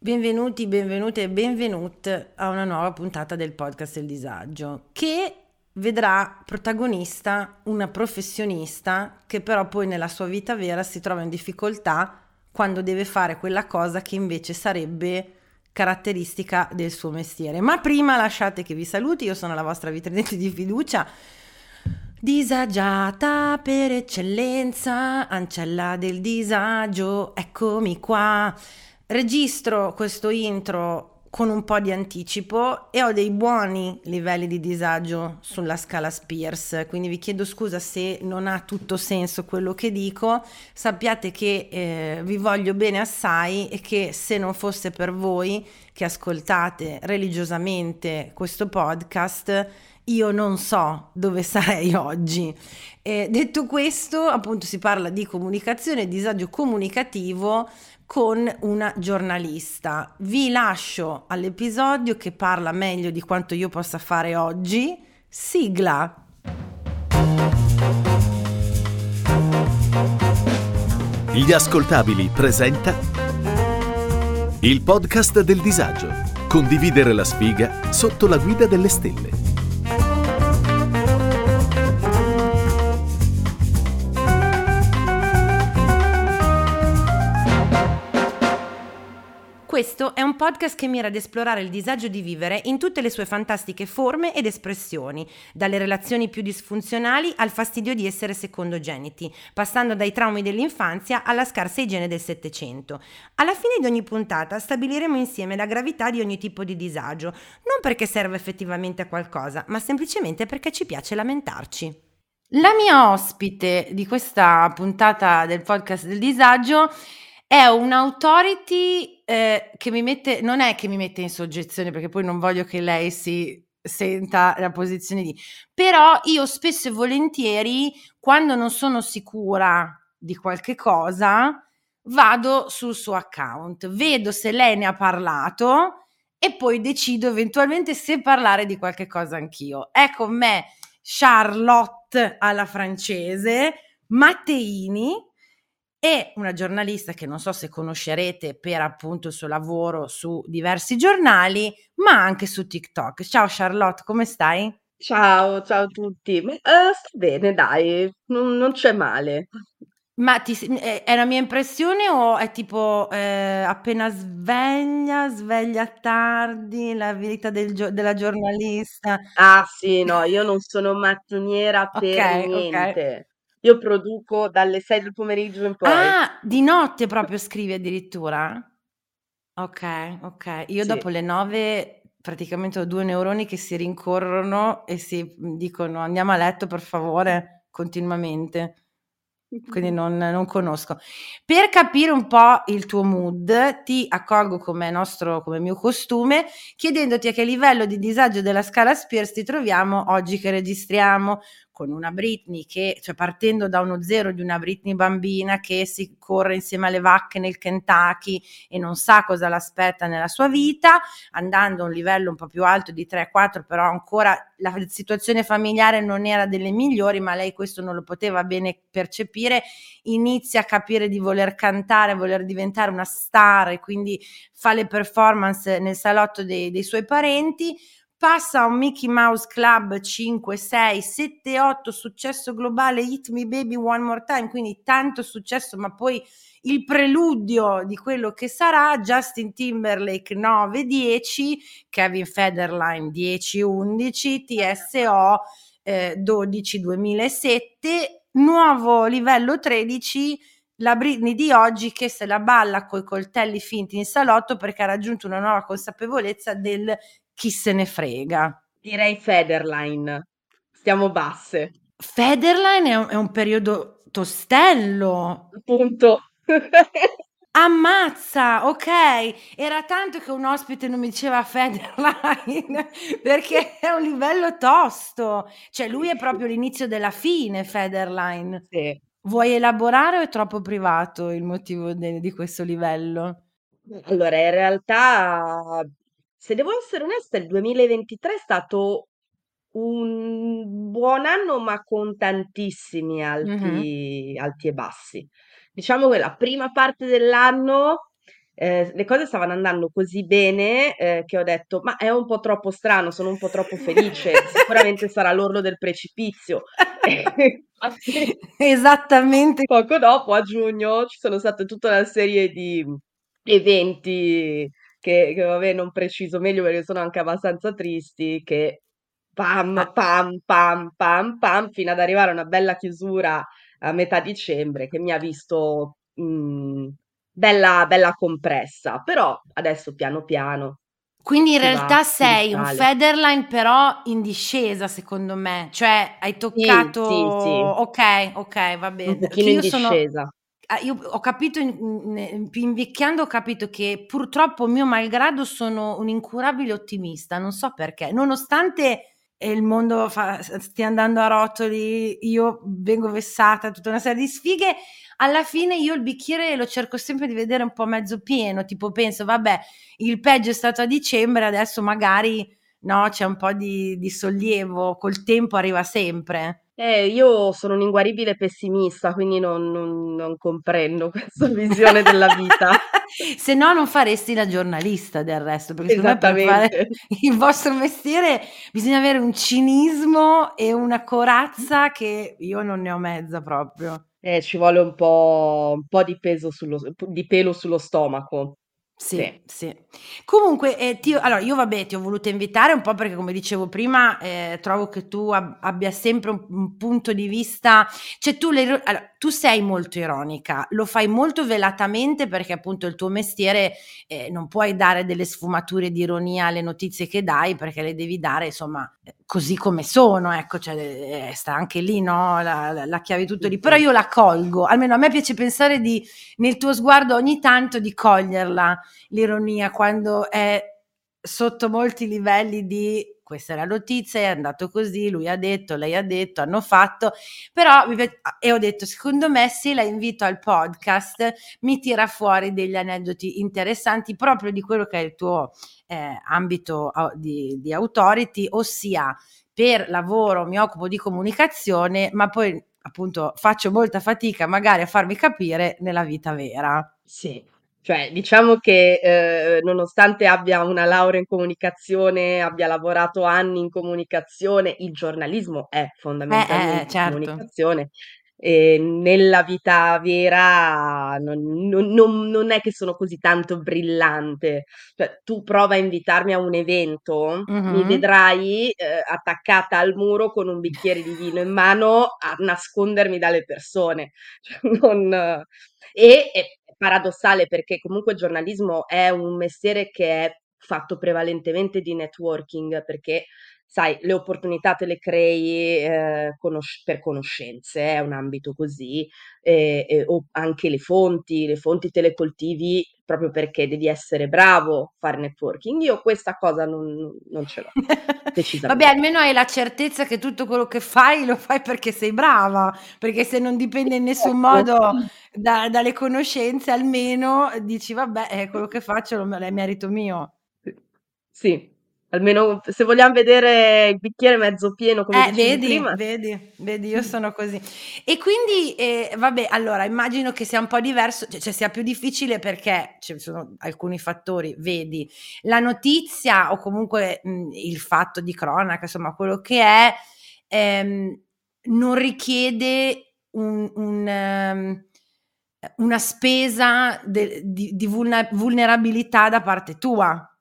Benvenuti, benvenute e benvenute a una nuova puntata del podcast Il Disagio che vedrà protagonista una professionista che però poi nella sua vita vera si trova in difficoltà quando deve fare quella cosa che invece sarebbe caratteristica del suo mestiere. Ma prima lasciate che vi saluti, io sono la vostra vitrinetta di fiducia. Disagiata per eccellenza, ancella del disagio, eccomi qua. Registro questo intro con un po' di anticipo e ho dei buoni livelli di disagio sulla scala Spears, quindi vi chiedo scusa se non ha tutto senso quello che dico, sappiate che eh, vi voglio bene assai e che se non fosse per voi che ascoltate religiosamente questo podcast, io non so dove sarei oggi. Eh, detto questo, appunto si parla di comunicazione, disagio comunicativo, con una giornalista. Vi lascio all'episodio che parla meglio di quanto io possa fare oggi. Sigla. Gli ascoltabili presenta il podcast del disagio. Condividere la sfiga sotto la guida delle stelle. Questo è un podcast che mira ad esplorare il disagio di vivere in tutte le sue fantastiche forme ed espressioni, dalle relazioni più disfunzionali al fastidio di essere secondogeniti, passando dai traumi dell'infanzia alla scarsa igiene del Settecento. Alla fine di ogni puntata stabiliremo insieme la gravità di ogni tipo di disagio, non perché serve effettivamente a qualcosa, ma semplicemente perché ci piace lamentarci. La mia ospite di questa puntata del podcast del disagio è un'autority eh, che mi mette, non è che mi mette in soggezione perché poi non voglio che lei si senta la posizione di, però io spesso e volentieri quando non sono sicura di qualche cosa vado sul suo account, vedo se lei ne ha parlato e poi decido eventualmente se parlare di qualche cosa anch'io. È con me Charlotte alla francese, Matteini, e una giornalista che non so se conoscerete per appunto il suo lavoro su diversi giornali, ma anche su TikTok. Ciao Charlotte, come stai? Ciao, ciao a tutti. Ma, eh, sto bene, dai, non, non c'è male. Ma ti, è, una mia impressione o è tipo eh, appena sveglia, sveglia tardi, la vita del gio- della giornalista? Ah sì, no, io non sono mattiniera per Ok, ok. niente. Io produco dalle 6 del pomeriggio in poi. Ah, di notte proprio scrivi addirittura? Ok, ok. Io Sì. dopo le 9 praticamente ho due neuroni che si rincorrono e si dicono andiamo a letto per favore continuamente. Quindi non, non conosco. Per capire un po' il tuo mood, ti accolgo come, nostro, come mio costume, chiedendoti a che livello di disagio della scala Spears ti troviamo oggi che registriamo con una Britney che, cioè partendo da uno zero di una Britney bambina che si corre insieme alle vacche nel Kentucky e non sa cosa l'aspetta nella sua vita, andando a un livello un po' più alto di 3-4, però ancora la situazione familiare non era delle migliori, ma lei questo non lo poteva bene percepire, inizia a capire di voler cantare, voler diventare una star e quindi fa le performance nel salotto dei, dei suoi parenti passa a un Mickey Mouse Club 5, 6, 7, 8, successo globale, Hit Me Baby One More Time, quindi tanto successo, ma poi il preludio di quello che sarà Justin Timberlake 9, 10, Kevin Federline 10, 11, TSO eh, 12, 2007, nuovo livello 13 la Britney di oggi che se la balla coi coltelli finti in salotto perché ha raggiunto una nuova consapevolezza del chi se ne frega. Direi Federline. Stiamo basse. Federline è un, è un periodo tostello. Appunto. Ammazza, ok. Era tanto che un ospite non mi diceva Federline perché è un livello tosto. Cioè, lui è proprio l'inizio della fine, Federline. Sì. Vuoi elaborare o è troppo privato il motivo de- di questo livello? Allora, in realtà, se devo essere onesta, il 2023 è stato un buon anno, ma con tantissimi alti, alti e bassi. Diciamo che la prima parte dell'anno eh, le cose stavano andando così bene eh, che ho detto, ma è un po' troppo strano, sono un po' troppo felice, sicuramente sarà l'orlo del precipizio. Infatti, Esattamente. Poco dopo, a giugno, ci sono state tutta una serie di eventi che, che, vabbè, non preciso meglio perché sono anche abbastanza tristi, che pam, Ah. pam, pam, pam, pam, fino ad arrivare a una bella chiusura a metà dicembre che mi ha visto mh, bella, bella compressa, però adesso piano piano Quindi in va, realtà si sei un. Federline però in discesa, secondo me. Cioè, hai Sì, toccato... sì, sì, Ok, ok, va un bene. Che pochino in io sono... Ah, Io ho capito, in- in- invecchiando ho capito che purtroppo mio malgrado sono un incurabile ottimista, non so perché, nonostante eh, il mondo fa- stia andando a rotoli, io vengo vessata, tutta una serie di sfighe, alla fine io il bicchiere lo cerco sempre di vedere un po' mezzo pieno, tipo penso, vabbè, il peggio è stato a dicembre, adesso magari no, c'è un po' di, di sollievo, col tempo arriva sempre. Eh, io sono un inguaribile pessimista, quindi non, non- non comprendo questa visione della vita. Se no non faresti la giornalista del resto, perché secondo me per fare Esattamente. il vostro mestiere bisogna avere un cinismo e una corazza che io non ne ho mezza proprio. Eh, ci vuole un po', un po' di peso sullo, di pelo sullo stomaco. Sì, Sì. sì. Comunque, eh, ti- allora io vabbè, ti ho voluto invitare un po' perché come dicevo prima, eh, trovo che tu ab- abbia sempre un, un punto di vista, cioè tu, le- allora, tu sei molto ironica, lo fai molto velatamente perché appunto il tuo mestiere eh, non puoi dare delle sfumature di ironia alle notizie che dai perché le devi dare insomma eh, così come sono, ecco, cioè eh, sta anche lì, no? La, la, la chiave tutto lì, però io la colgo, almeno a me piace pensare di nel tuo sguardo ogni tanto di coglierla l'ironia quando è sotto molti livelli di questa è la notizia, è andato così, lui ha detto, lei ha detto, hanno fatto, però e ho detto, secondo me se la invito al podcast mi tira fuori degli aneddoti interessanti proprio di quello che è il tuo eh, ambito di, di authority, ossia per lavoro mi occupo di comunicazione, ma poi appunto faccio molta fatica magari a farmi capire nella vita vera. Sì, cioè diciamo che eh, nonostante abbia una laurea in comunicazione, abbia lavorato anni in comunicazione, il giornalismo è fondamentalmente eh, eh, certo. comunicazione. E nella vita vera non, non, non, non, è che sono così tanto brillante. Cioè, tu prova a invitarmi a un evento, mi vedrai eh, attaccata al muro con un bicchiere di vino in mano a nascondermi dalle persone. Cioè, non, e è paradossale perché comunque il giornalismo è un mestiere che è fatto prevalentemente di networking perché sai, le opportunità te le crei eh, conos- per conoscenze, è un ambito così, eh, o anche le fonti, le fonti te le coltivi proprio perché devi essere bravo a fare networking. Io questa cosa non, non ce l'ho. Vabbè, almeno hai la certezza che tutto quello che fai lo fai perché sei brava, perché se non dipende in nessun modo da, dalle conoscenze, almeno dici vabbè, è quello che faccio è merito mio. Sì, almeno se vogliamo vedere il bicchiere mezzo pieno come eh, dicevi vedi, prima. vedi, vedi, io sono così. E quindi, eh, vabbè, allora immagino che sia un po' diverso, cioè, cioè, sia più difficile perché ci sono alcuni fattori, vedi, la notizia o comunque mh, il fatto di cronaca, insomma, quello che è, ehm, non richiede un, un um, una spesa de, di, di vulnerabilità da parte tua.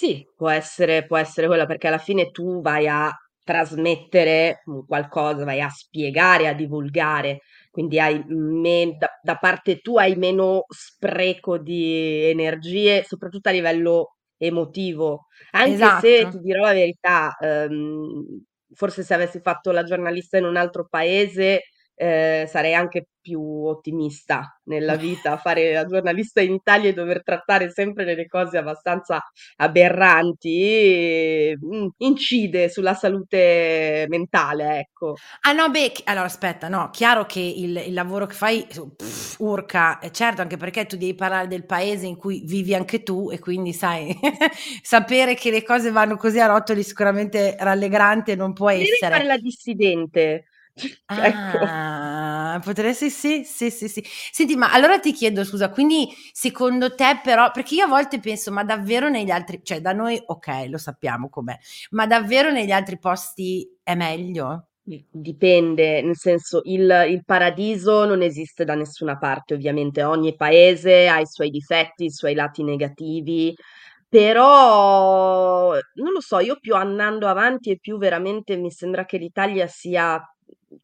Sì, può essere, può essere quella perché alla fine tu vai a trasmettere qualcosa, vai a spiegare, a divulgare, quindi hai me- da, da, parte tua hai meno spreco di energie, soprattutto a livello emotivo. Anche esatto. se ti dirò la verità, ehm, forse se avessi fatto la giornalista in un altro paese eh, sarei anche più ottimista nella vita, fare la giornalista in Italia e dover trattare sempre delle cose abbastanza aberranti, mm, incide sulla salute mentale, ecco. Ah no, beh, allora aspetta, no, chiaro che il, il lavoro che fai pff, urca, certo, anche perché tu devi parlare del paese in cui vivi anche tu e quindi sai, sapere che le cose vanno così a rotoli sicuramente rallegrante non può Devi essere. fare la dissidente. ecco. Ah, potresti sì, sì, sì, sì. Senti, ma allora ti chiedo scusa, quindi secondo te però perché io a volte penso, ma davvero negli altri cioè da noi okay, lo sappiamo com'è, ma davvero negli altri posti è meglio? Dipende, nel senso il il paradiso non esiste da nessuna parte ovviamente, ogni paese ha i suoi difetti, i suoi lati negativi, però non lo so, io più andando avanti e più veramente mi sembra che l'Italia sia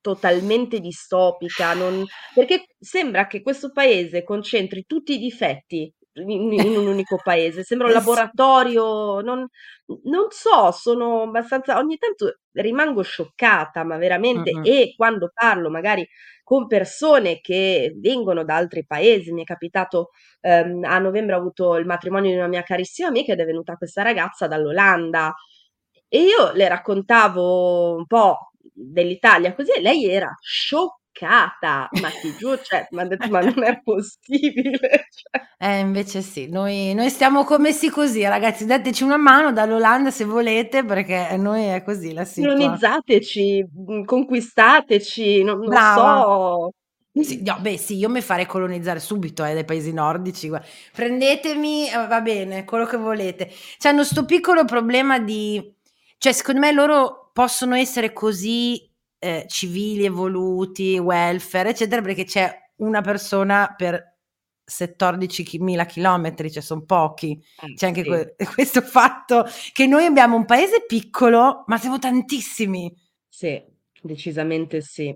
totalmente distopica, non perché sembra che questo paese concentri tutti i difetti in in un unico paese, sembra un Eh laboratorio, non non so, sono abbastanza ogni tanto rimango scioccata, ma veramente Mh-mh. e quando parlo magari con persone che vengono da altri paesi, mi è capitato, ehm, a novembre ho avuto il matrimonio di una mia carissima amica ed è venuta questa ragazza dall'Olanda e io le raccontavo un po' dell'Italia così lei era scioccata, ma ti giuro, cioè m'ha detto: "Ma non è possibile", cioè. Eh, invece sì, noi noi stiamo commessi così ragazzi, dateci una mano dall'Olanda se volete perché noi è così la situa Colonizzateci, mhmm, conquistateci, non non so. Sì, no, beh sì, io mi farei colonizzare subito, eh, dai paesi nordici, gua prendetemi, uhm, va bene, quello che volete. C'hanno 'sto piccolo problema di cioè secondo me loro possono essere così, ehm, civili, evoluti, welfare, eccetera, perché c'è una persona per 14 chi mila chilometri, cioè son pochi. Eh, C'è anche sì. que questo fatto che noi abbiamo un paese piccolo, ma siamo tantissimi. Sì, decisamente sì.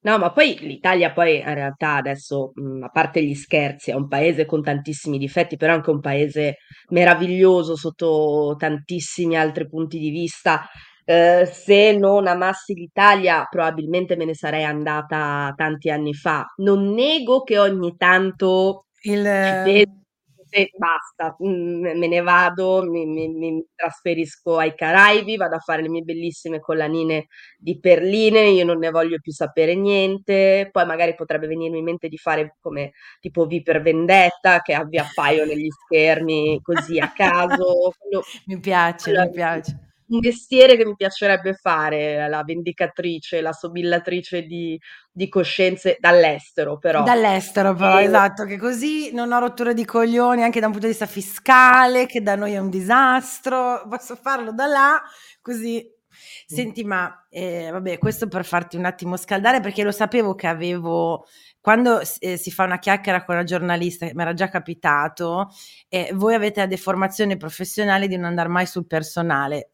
No, ma poi l'Italia poi in realtà adesso, mhmm, a parte gli scherzi, è un paese con tantissimi difetti, però è anche un paese meraviglioso sotto tantissimi altri punti di vista. Ehm, se non amassi l'Italia probabilmente me ne sarei andata tanti anni fa. Non nego che ogni tanto Il ci penso e basta, mhmm, me ne vado, mi mi mi trasferisco ai Caraibi, vado a fare le mie bellissime collanine di perline, io non ne voglio più sapere niente, poi magari potrebbe venirmi in mente di fare come tipo V per Vendetta, che a vi appaio negli schermi così a caso, quello Mi piace, è mi piace. Un mestiere che mi piacerebbe fare, la vendicatrice, la somigliatrice di di coscienze dall'estero però. Dall'estero però, E esatto, che così non ho rotture di coglioni anche da un punto di vista fiscale, che da noi è un disastro, posso farlo da là, così. Senti, ma, ehm, vabbè, questo per farti un attimo scaldare, perché lo sapevo che avevo quando s ehm, si fa una chiacchiera con una giornalista, m'era già capitato, e voi avete la deformazione professionale di non andar mai sul personale,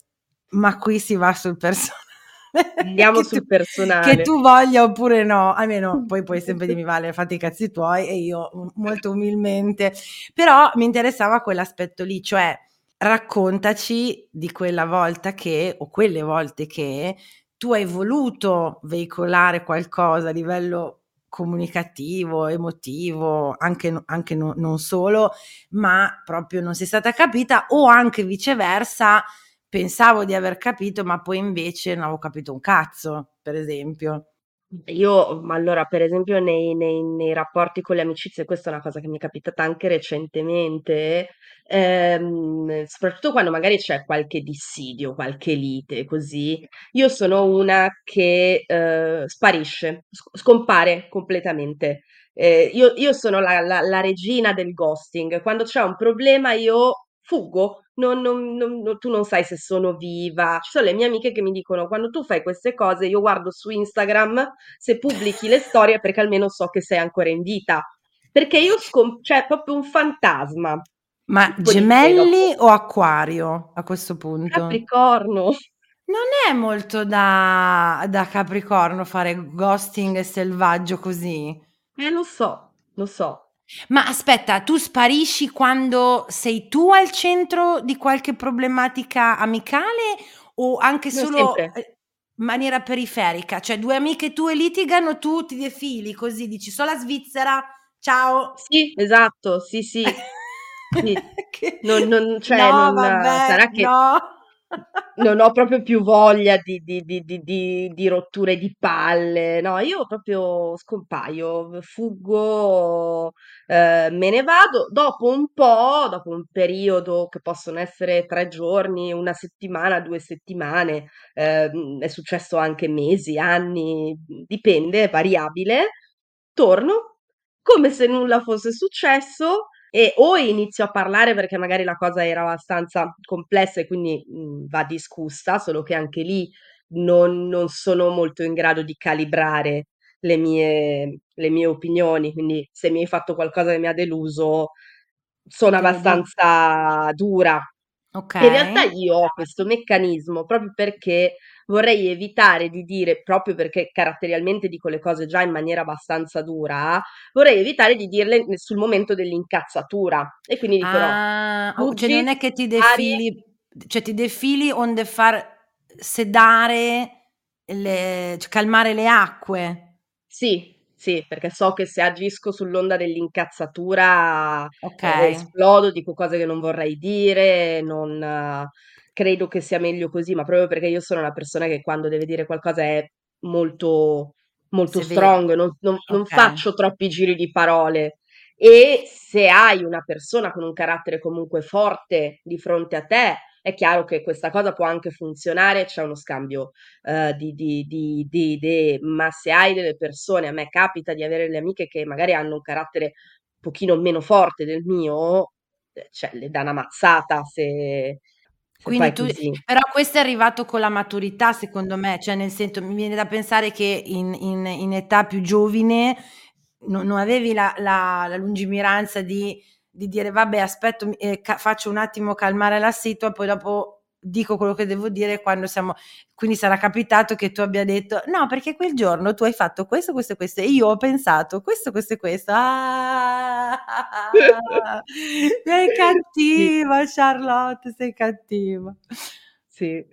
ma qui si va sul personale. Andiamo sul tu personale. che tu voglia oppure no, almeno poi puoi sempre dirmi: "Vale, fatti i cazzi tuoi" e io, molto umilmente però mi interessava quell'aspetto lì, cioè raccontaci di quella volta che o quelle volte che tu hai voluto veicolare qualcosa a livello comunicativo, emotivo, anche anche no non solo, ma proprio non sei stata capita o anche viceversa, pensavo di aver capito, ma poi invece non avevo capito un cazzo, per esempio. Io, ma allora per esempio nei nei nei rapporti con le amicizie, questa è una cosa che mi è capitata anche recentemente, ehm, soprattutto quando magari c'è qualche dissidio, qualche lite così, io sono una che, uhm, sparisce, sc scompare completamente. Ehm, io io sono la la la regina del ghosting. Quando c'è un problema io fuggo, non non non no tu non sai se sono viva. Ci sono le mie amiche che mi dicono: "Quando tu fai queste cose io guardo su Instagram se pubblichi le storie perché almeno so che sei ancora in vita." Perché io scom cioè proprio un fantasma Ma gemelli o acquario a questo punto? Capricorno. Non è molto da da capricorno fare ghosting selvaggio così. Eh lo so, lo so. Ma aspetta, tu sparisci quando sei tu al centro di qualche problematica amicale o anche Non solo sempre. ehm maniera periferica, cioè due amiche tue litigano, tu ti defili così, dici sono la Svizzera, ciao. Sì, esatto, sì, sì. sì. che... Non, non, cioè, no, non, vabbè, sarà che no. Non ho proprio più voglia di, di, di, di, di, di rotture di palle, no, io proprio scompaio, fuggo, eh, me ne vado. Dopo un po', dopo un periodo che possono essere tre giorni, una settimana, due settimane, eh, è successo anche mesi, anni, dipende, è variabile, torno come se nulla fosse successo e o inizio a parlare perché magari la cosa era abbastanza complessa e quindi mh, va discussa, solo che anche lì non, non, sono molto in grado di calibrare le mie, le mie opinioni, quindi se mi hai fatto qualcosa che mi ha deluso, sono abbastanza dura. Okay. In realtà io ho questo meccanismo proprio perché vorrei evitare di dire, proprio perché caratterialmente dico le cose già in maniera abbastanza dura, vorrei evitare di dirle sul momento dell'incazzatura. E quindi dico ah, no. Cioè non è che ti defili, cioè ti defili onde far sedare, le, cioè calmare le acque. Sì, sì, perché so che se agisco sull'onda dell'incazzatura okay. eh, esplodo, dico cose che non vorrei dire, non... Credo che sia meglio così, ma proprio perché io sono una persona che quando deve dire qualcosa è molto, molto strong, non, non, okay. non faccio troppi giri di parole. E se hai una persona con un carattere comunque forte di fronte a te, è chiaro che questa cosa può anche funzionare, c'è uno scambio uh, di, di, di, di, idee, ma se hai delle persone, a me capita di avere le amiche che magari hanno un carattere un pochino meno forte del mio, eh, cioè le dà una mazzata se, quindi tu, però questo è arrivato con la maturità, secondo me, cioè nel senso mi viene da pensare che in, in, in età più giovine non, non avevi la, la, la, lungimiranza di, di dire vabbè aspetto, eh, ca- faccio un attimo calmare la situa, poi dopo dico quello che devo dire quando siamo quindi sarà capitato che tu abbia detto no perché quel giorno tu hai fatto questo questo e questo e io ho pensato questo questo e questo ah, sei cattiva Charlotte sei cattiva sì.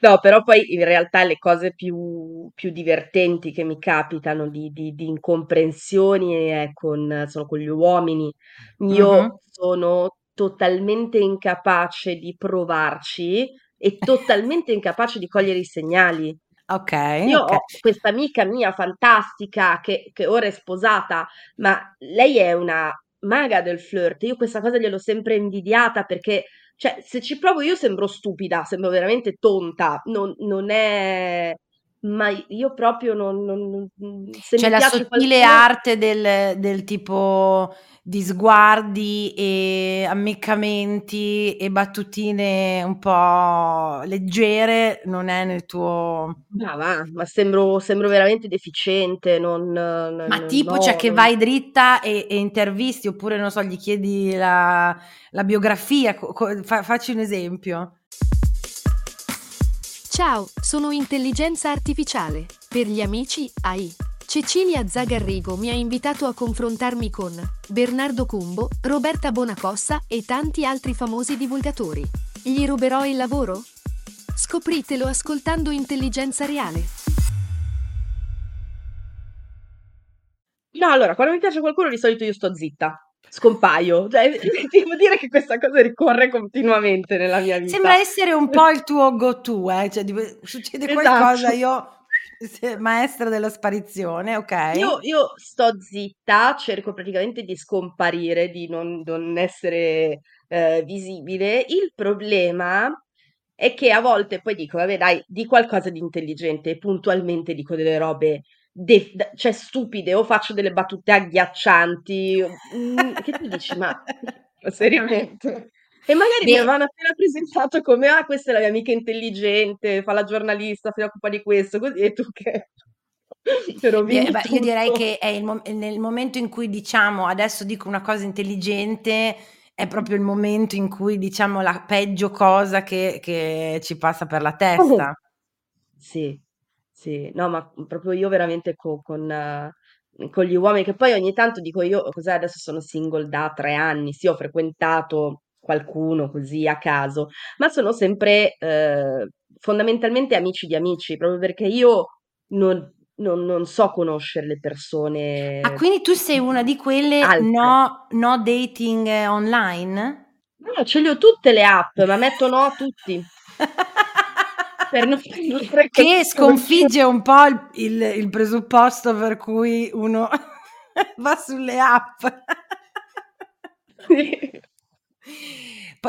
No, però poi in realtà le cose più, più divertenti che mi capitano di, di, di incomprensioni è con, sono con gli uomini. Io uh-huh. sono totalmente incapace di provarci e totalmente incapace di cogliere i segnali. Ok. Io okay. ho questa amica mia fantastica che, che ora è sposata, ma lei è una maga del flirt. Io questa cosa gliel'ho sempre invidiata perché, cioè, se ci provo io sembro stupida, sembro veramente tonta. Non, non è ma io proprio non, non, non C'è la sottile qualcuno... arte del, del, tipo di sguardi e ammiccamenti e battutine un po' leggere, non è nel tuo... Ma va, ma sembro, sembro veramente deficiente, non... Ma tipo, no, cioè che vai dritta e, e, intervisti oppure, non so, gli chiedi la, la biografia, fa, facci un esempio. Ciao, sono intelligenza artificiale. Per gli amici, AI. Cecilia Zagarrigo mi ha invitato a confrontarmi con Bernardo Cumbo, Roberta Bonacossa e tanti altri famosi divulgatori. Gli ruberò il lavoro? Scopritelo ascoltando Intelligenza Reale. No, allora, quando mi piace qualcuno di solito io sto zitta scompaio. Cioè, devo dire che questa cosa ricorre continuamente nella mia vita. Sembra essere un po' il tuo go-to, eh? cioè, succede esatto. qualcosa, io maestra della sparizione, ok? Io, io, sto zitta, cerco praticamente di scomparire, di non, non essere eh, visibile. Il problema è che a volte poi dico, vabbè dai, di qualcosa di intelligente puntualmente dico delle robe de- cioè stupide o faccio delle battute agghiaccianti, mm, che tu dici, ma seriamente? E magari Beh, mi avevano appena presentato come, ah, questa è la mia amica intelligente, fa la giornalista, si occupa di questo, così, e tu che... Beh, beh, io direi che è il mo- nel momento in cui diciamo adesso dico una cosa intelligente, è proprio il momento in cui diciamo la peggio cosa che, che ci passa per la testa. Sì, sì, no, ma proprio io veramente co con mhmm, con gli uomini che poi ogni tanto dico io cos'è adesso sono single da 3 anni, sì, ho frequentato qualcuno così a caso, ma sono sempre, ehm, fondamentalmente amici di amici, proprio perché io non, non, non so conoscere le persone. Ah, quindi tu sei una di quelle no, no dating online? No, ce le ho tutte le app, ma metto no a tutti. Per non che sconfigge un po' il, il, il presupposto per cui uno va sulle app.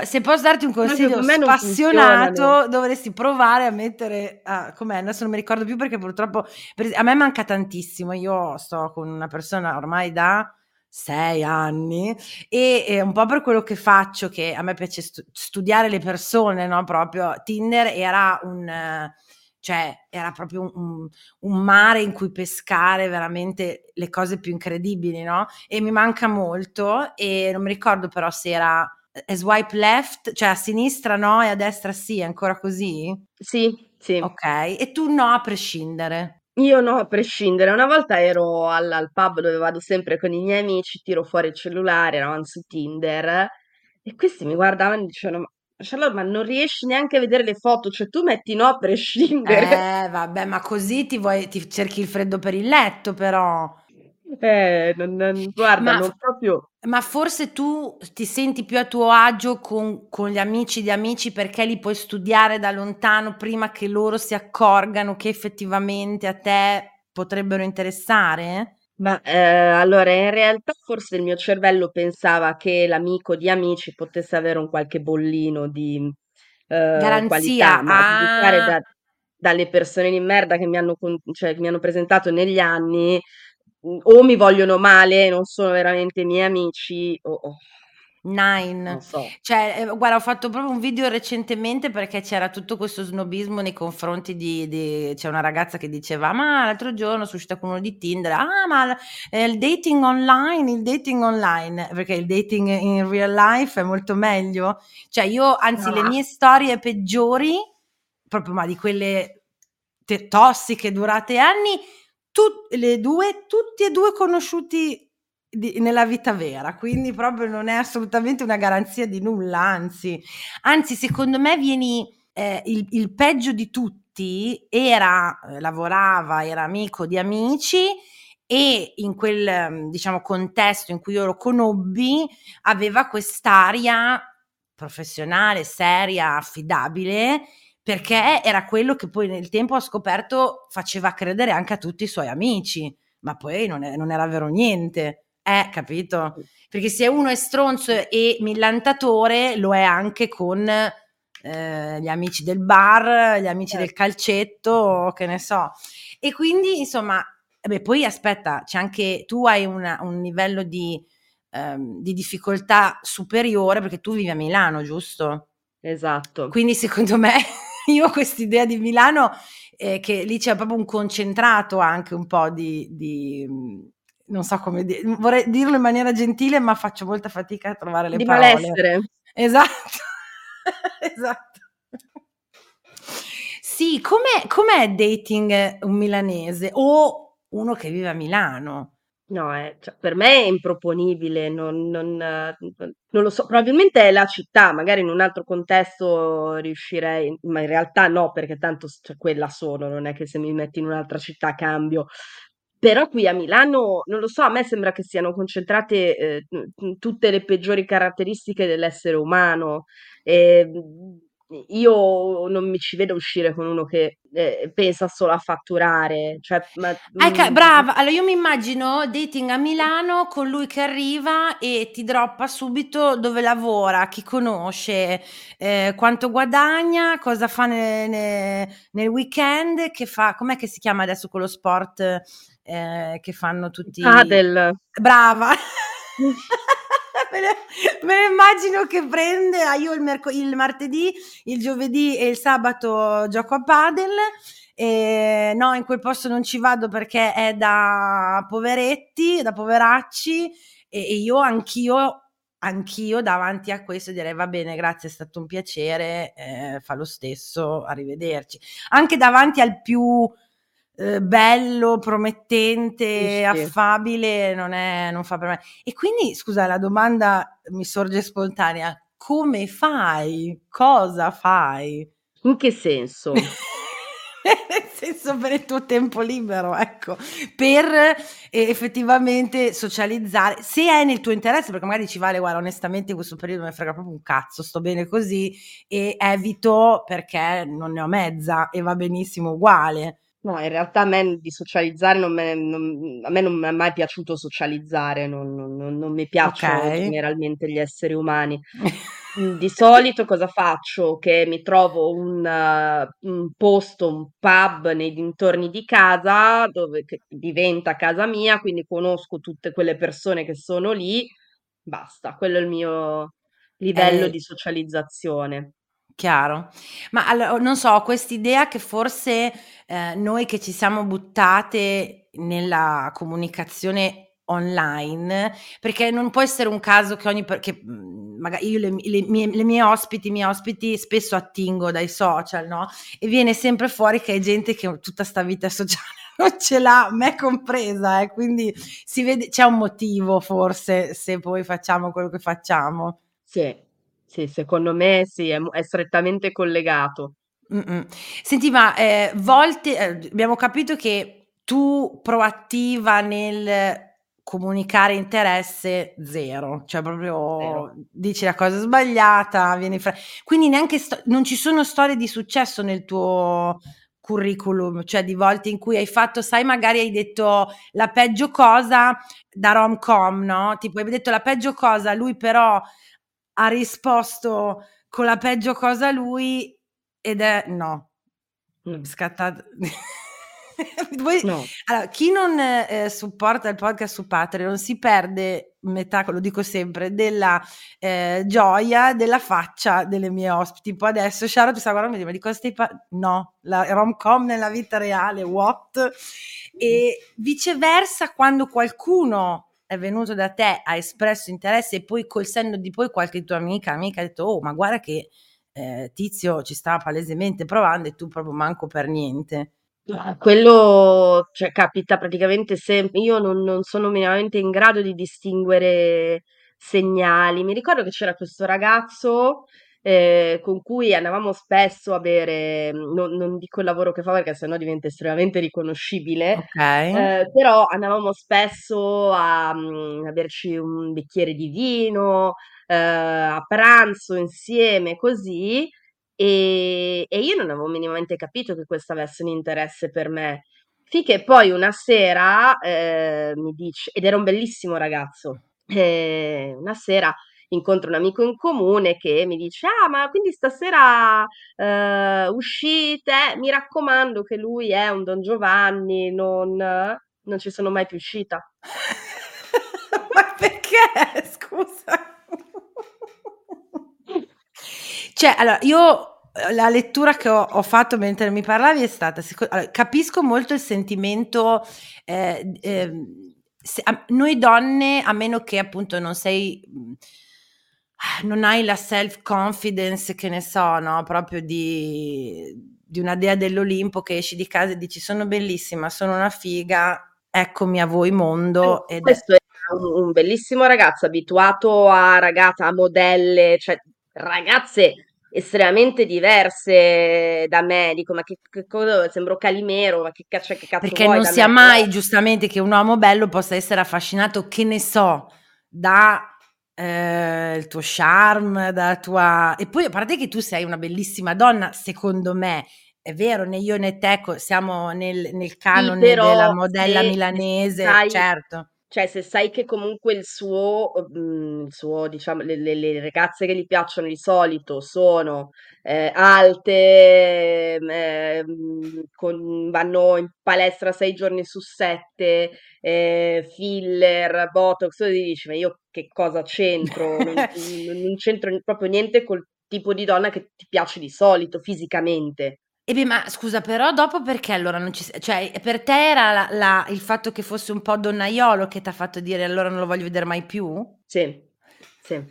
Se posso darti un consiglio spassionato, dovresti provare a mettere, ah, com'è, adesso non mi ricordo più perché purtroppo per, a me manca tantissimo, io sto con una persona ormai da sei anni e, e un po' per quello che faccio, che a me piace stu- studiare le persone, no? Proprio Tinder era un... cioè era proprio un, un, mare in cui pescare veramente le cose più incredibili, no? E mi manca molto e non mi ricordo però se era è swipe left, cioè a sinistra no e a destra sì, è ancora così? Sì, sì. Ok, e tu no a prescindere? Io no, a prescindere. Una volta ero al, al pub dove vado sempre con i miei amici, tiro fuori il cellulare, eravamo su Tinder e questi mi guardavano e dicevano: Ma Charlotte, ma non riesci neanche a vedere le foto, cioè tu metti no a prescindere. Eh, vabbè, ma così ti, vuoi, ti cerchi il freddo per il letto, però. Eh, non, non, guarda, ma, non proprio. Ma forse tu ti senti più a tuo agio con, con, gli amici di amici perché li puoi studiare da lontano prima che loro si accorgano che effettivamente a te potrebbero interessare? Ma eh, allora, in realtà forse il mio cervello pensava che l'amico di amici potesse avere un qualche bollino di eh, Garanzia. qualità, ma ah. da, dalle persone di merda che mi hanno, cioè, che mi hanno presentato negli anni o mi vogliono male, non sono veramente miei amici, o... Oh, Nine. So. Cioè, eh, guarda, ho fatto proprio un video recentemente perché c'era tutto questo snobismo nei confronti di, di c'è una ragazza che diceva, ma l'altro giorno sono uscita con uno di Tinder, ah, ma eh, il dating online, il dating online, perché il dating in real life è molto meglio. Cioè, io, anzi, no. le mie storie peggiori, proprio ma di quelle te- tossiche durate anni, tut- le due, tutti e due conosciuti di, nella vita vera, quindi proprio non è assolutamente una garanzia di nulla, anzi, anzi secondo me vieni eh, il, il, peggio di tutti, era, eh, lavorava, era amico di amici e in quel diciamo contesto in cui io lo conobbi aveva quest'aria professionale, seria, affidabile perché era quello che poi nel tempo ha scoperto faceva credere anche a tutti i suoi amici, ma poi non, è, non era vero niente. Eh, capito? Perché se uno è stronzo e millantatore, lo è anche con eh, gli amici del bar, gli amici del certo. calcetto, che ne so. E quindi, insomma, beh, poi aspetta, c'è anche tu hai una, un livello di, ehm, di difficoltà superiore perché tu vivi a Milano, giusto? Esatto. Quindi secondo me io ho quest'idea di Milano eh, che lì c'è proprio un concentrato anche un po' di, di non so come dire, vorrei dirlo in maniera gentile, ma faccio molta fatica a trovare le di parole. Malessere. Esatto, esatto. Sì, com'è, com'è dating un milanese o uno che vive a Milano? No, eh, cioè, per me è improponibile, non, non, non lo so, probabilmente è la città, magari in un altro contesto riuscirei, ma in realtà no, perché tanto cioè, quella sono, non è che se mi metti in un'altra città cambio. Però qui a Milano, non lo so, a me sembra che siano concentrate eh, tutte le peggiori caratteristiche dell'essere umano. E, io non mi ci vedo uscire con uno che eh, pensa solo a fatturare. Cioè, ma, ecco, mm, brava, allora io mi immagino dating a Milano con lui che arriva e ti droppa subito dove lavora, chi conosce, eh, quanto guadagna, cosa fa ne, ne, nel weekend, che fa, com'è che si chiama adesso quello sport eh, che fanno tutti... Padel. Brava. me, ne, me ne immagino che prende, ah, io il, merc- il martedì, il giovedì e il sabato gioco a padel. E no, in quel posto non ci vado perché è da poveretti, da poveracci e, e io anch'io anch'io davanti a questo direi va bene, grazie, è stato un piacere, eh, fa lo stesso, arrivederci. Anche davanti al più eh, bello, promettente, sì, affabile, non, è, non fa per me. E quindi, scusa, la domanda mi sorge spontanea, come fai? Cosa fai? In che senso? Nel senso per il tuo tempo libero, ecco, per eh, effettivamente socializzare, se è nel tuo interesse, perché magari ci vale, guarda, onestamente in questo periodo mi frega proprio un cazzo, sto bene così e evito perché non ne ho mezza e va benissimo uguale. No, in realtà a me di socializzare non me, non, a me non mi è mai piaciuto socializzare, non, non, non mi piacciono Ok. generalmente gli esseri umani. Di solito cosa faccio? Che mi trovo un, un posto, un pub nei dintorni di casa dove che diventa casa mia, quindi conosco tutte quelle persone che sono lì, basta, quello è il mio livello Eh, di socializzazione. Chiaro. Ma allo non so, quest'idea che forse, ehm, noi che ci siamo buttate nella comunicazione online, perché non può essere un caso che ogni per che, mhmm, maga io le le mie le mie ospiti i miei ospiti spesso attingo dai social, no, e viene sempre fuori che è gente che tutta 'sta vita sociale non ce l'ha, me compresa, eh, quindi si vede c'è un motivo forse se poi facciamo quello che facciamo. Sì, sì, secondo me sì, è, è strettamente collegato. Mh-mh. Senti, ma, ehm, volte ehm, abbiamo capito che tu proattiva nel comunicare interesse 0, cioè proprio dici la cosa sbagliata, vieni fra quindi neanche sto non ci sono storie di successo nel tuo curriculum, cioè di volte in cui hai fatto sai magari hai detto la peggio cosa da rom-com, no, tipo hai detto la peggio cosa, lui però ha risposto con la peggio cosa lui ed è no, Mm. scattato Voi No, allora, chi non, ehm, supporta il podcast su Patreon si perde metà, lo dico sempre, della, ehm, gioia della faccia delle mie ospiti. Tipo adesso Sharon ti sta guardando e mi dice: "Ma di cosa stai pa" no, la rom-com nella vita reale, what? E viceversa quando qualcuno è venuto da te, ha espresso interesse e poi col senno di poi qualche tua amica, amica ha detto: "Oh, ma guarda che, ehm, Tizio ci stava palesemente provando e tu proprio manco per niente." Quello cioè, capita praticamente sempre. Io non, non sono minimamente in grado di distinguere segnali. Mi ricordo che c'era questo ragazzo eh, con cui andavamo spesso a bere, non, non dico il lavoro che fa perché sennò diventa estremamente riconoscibile, Okay. eh, però andavamo spesso a, mm, a berci un bicchiere di vino, eh, a pranzo insieme, così. E, e io non avevo minimamente capito che questo avesse un interesse per me. Finché poi una sera eh, mi dice, ed era un bellissimo ragazzo, eh, una sera incontro un amico in comune che mi dice: Ah, ma quindi stasera eh, uscite? Mi raccomando che lui è un Don Giovanni, non, non ci sono mai più uscita. Ma perché? Scusa. Cioè, allora, io eh, la lettura che ho, ho fatto mentre mi parlavi è stata, capisco molto il sentimento, eh, ehm, se- a- noi donne, a meno che appunto non sei, non hai la self-confidence, che ne so, no? Proprio di, di una dea dell'Olimpo che esci di casa e dici sono bellissima, sono una figa, eccomi a voi mondo. Ed. Questo è un, un bellissimo ragazzo abituato a ragazze, a modelle, cioè ragazze estremamente diverse da me. Dico, ma che, che cosa? Sembro Calimero, ma che, cazzo- che cazzo Perché non sia me? mai giustamente che un uomo bello possa essere affascinato, che ne so, da eh, il tuo charme, da tua... E poi a parte che tu sei una bellissima donna, secondo me, è vero, né io né te siamo nel, nel Sì, canone però della modella se milanese, sai, certo. Cioè se sai che comunque il suo, mm, il suo diciamo, le, le- le ragazze che gli piacciono di solito sono eh, alte, mm, con- vanno in palestra sei giorni su sette, eh, filler, botox, tu dici, ma io che cosa c'entro? Non, non- non c'entro proprio niente col tipo di donna che ti piace di solito, fisicamente. E beh, ma scusa, però dopo perché allora non ci... Cioè, per te era la- la- il fatto che fosse un po' donnaiolo che ti ha fatto dire allora non lo voglio vedere mai più? Sì, sì.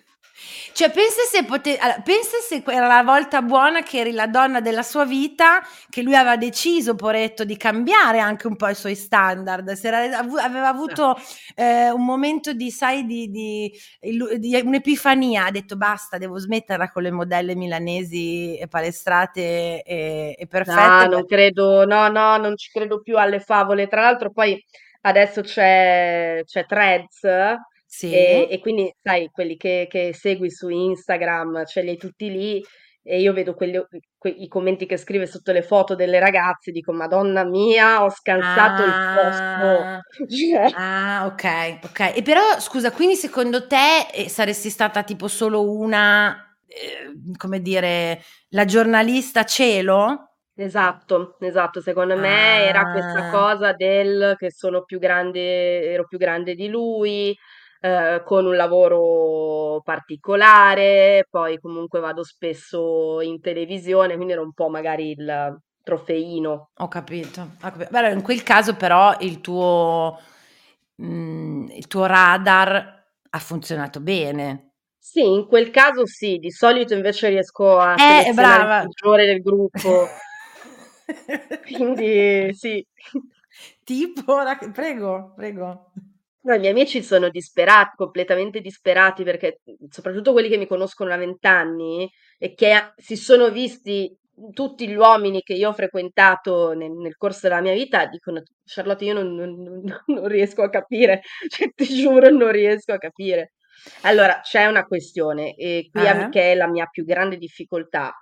Cioè, pensa se, pote- allora, pensa se era la volta buona che eri la donna della sua vita, che lui aveva deciso, poretto, di cambiare anche un po' i suoi standard. Se era, aveva avuto eh, un momento di, sai, di, di, di, un'epifania, ha detto basta, devo smetterla con le modelle milanesi e palestrate e, e perfette. No, non credo, no, no, non ci credo più alle favole. Tra l'altro poi adesso c'è, c'è Threads sì. E, e, quindi, sai, quelli che, che, segui su Instagram, ce li hai tutti lì. E io vedo quelli, que, i commenti che scrive sotto le foto delle ragazze, dico, Madonna mia, ho scansato ah, il posto. Cioè. Ah, ok, ok. E però, scusa, quindi secondo te eh, saresti stata tipo solo una, eh, come dire, la giornalista cielo? Esatto, esatto. Secondo me era questa ah. cosa del che sono più grande, ero più grande di lui, eh, con un lavoro particolare, poi comunque vado spesso in televisione, quindi era un po' magari il trofeino. Ho capito. Ho capito. Beh, in quel caso però il tuo, mh, mm, il tuo radar ha funzionato bene. Sì, in quel caso sì, di solito invece riesco a eh, selezionare il peggiore del gruppo. Quindi sì. Tipo, prego, prego. No, i miei amici sono disperati, completamente disperati, perché soprattutto quelli che mi conoscono da vent'anni e che si sono visti tutti gli uomini che io ho frequentato nel, nel corso della mia vita dicono Charlotte io non, non, non riesco a capire, cioè, ti giuro non riesco a capire. Allora, c'è una questione, e qui a, eh? che è la mia più grande difficoltà.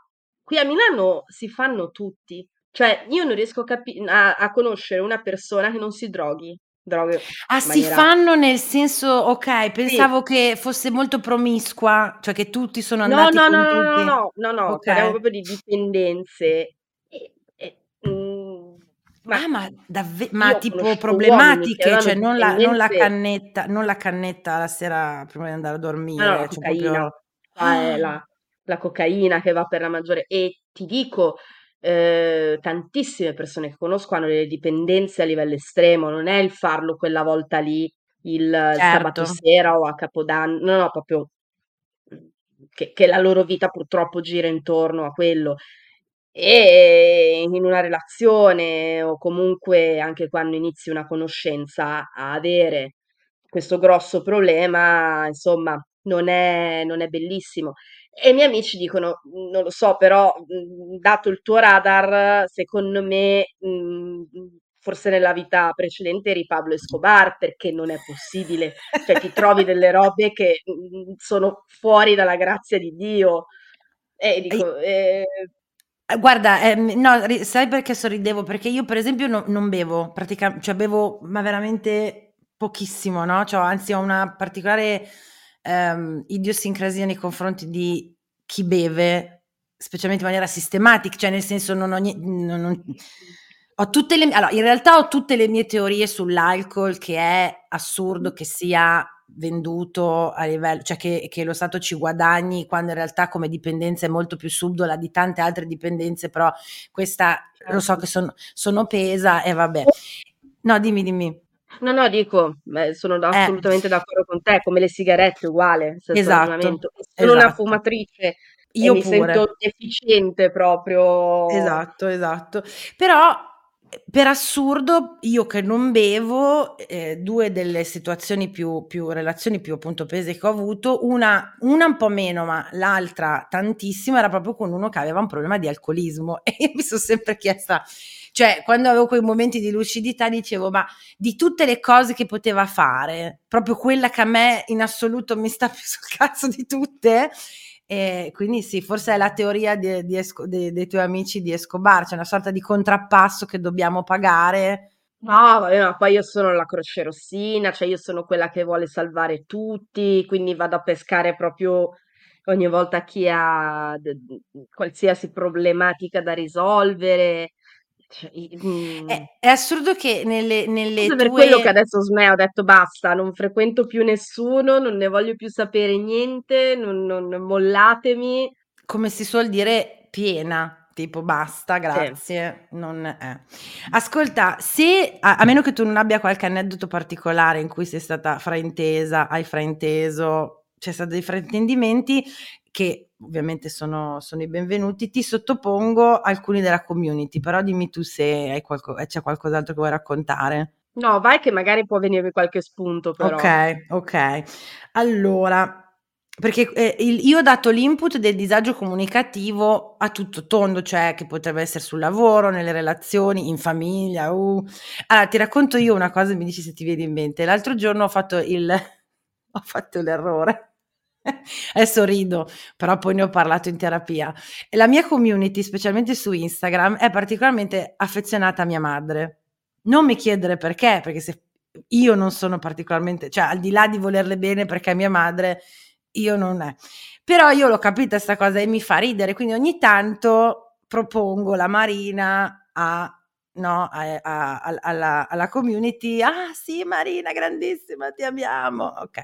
Qui a Milano si fanno tutti, cioè io non riesco a, capi- a, a conoscere una persona che non si droghi droghe Ah, si fanno nel senso ok, pensavo che fosse molto promiscua, cioè che tutti sono No, andati no, no, no, no, tutti. no, no, no, parliamo proprio di dipendenze. E, e, mm, ma Ah, ma davve ma tipo problematiche, cioè non la non la cannetta non la cannetta la sera prima di andare a No, no, la cioè cocaina. proprio Ah, è la la cocaina che va per la maggiore e ti dico eh, tantissime persone che conosco hanno delle dipendenze a livello estremo, non è il farlo quella volta lì il, certo. sabato sera o a Capodanno, no, no, proprio che, che la loro vita purtroppo gira intorno a quello. E in una relazione o comunque anche quando inizi una conoscenza a avere questo grosso problema, insomma, non è, non è bellissimo. E i miei amici dicono, mhmm, non lo so, però mhmm, dato il tuo radar, secondo me, mhmm, forse nella vita precedente eri Pablo Escobar, perché non è possibile. Cioè ti trovi delle robe che sono fuori dalla grazia di Dio. E dico, eh, eh, Guarda, ehm, no, sai perché sorridevo? Perché io per esempio no- non bevo, praticamente, cioè bevo ma veramente pochissimo, no? Cioè, anzi ho una particolare ehm, idiosincrasia nei confronti di chi beve, specialmente in maniera sistematica, cioè nel senso non ho, niente, non, non, ho tutte le allora in realtà ho tutte le mie teorie sull'alcol che è assurdo che sia venduto a livello, cioè che, che, lo Stato ci guadagni quando in realtà come dipendenza è molto più subdola di tante altre dipendenze, però questa lo so che sono, sono pesa e vabbè. No, dimmi, dimmi. No, no, dico, beh, sono Eh. assolutamente d'accordo con te, come le sigarette uguale, Esatto. Sono una esatto. fumatrice e Io mi sento deficiente proprio. Esatto, esatto. Però per assurdo, io che non bevo, eh, due delle situazioni più, più, relazioni più appunto pese che ho avuto, una, una un po' meno, ma l'altra tantissimo, era proprio con uno che aveva un problema di alcolismo. E io mi sono sempre chiesta, cioè quando avevo quei momenti di lucidità dicevo, ma di tutte le cose che poteva fare, proprio quella che a me in assoluto mi sta più sul cazzo di tutte, e quindi sì, forse è la teoria di, di Esco, de, dei tuoi amici di Escobar, c'è una sorta di contrappasso che dobbiamo pagare. No, vabbè, ma poi io sono la croce rossina, cioè io sono quella che vuole salvare tutti, quindi vado a pescare proprio ogni volta chi ha d- d- qualsiasi problematica da risolvere. Cioè, mm. È, è assurdo che nelle, nelle per quello che adesso sme ho detto basta, non frequento più nessuno, non ne voglio più sapere niente, non, non mollatemi. come si suol dire, piena, tipo basta, Sì. grazie, non è. Ascolta, se a, a meno che tu non abbia qualche aneddoto particolare in cui sei stata fraintesa, hai frainteso, c'è stato dei fraintendimenti che ovviamente sono, sono, i benvenuti, ti sottopongo alcuni della community, però dimmi tu se hai qualco, c'è qualcos'altro che vuoi raccontare. No, vai che magari può venire qualche spunto però. Ok, ok. Allora, perché eh, il, io ho dato l'input del disagio comunicativo a tutto tondo, cioè che potrebbe essere sul lavoro, nelle relazioni, in famiglia. Uh. Allora, ti racconto io una cosa mi dici se ti viene in mente. L'altro giorno ho fatto il... ho fatto l'errore. Adesso rido, però poi ne ho parlato in terapia. E la mia community, specialmente su Instagram, è particolarmente affezionata a mia madre. Non mi chiedere perché, perché se io non sono particolarmente, cioè al di là di volerle bene perché è mia madre, io non è. Però io l'ho capita questa cosa e mi fa ridere, quindi ogni tanto propongo la Marina a no, a, a, a, alla, alla, community, ah sì Marina, grandissima, ti amiamo, ok.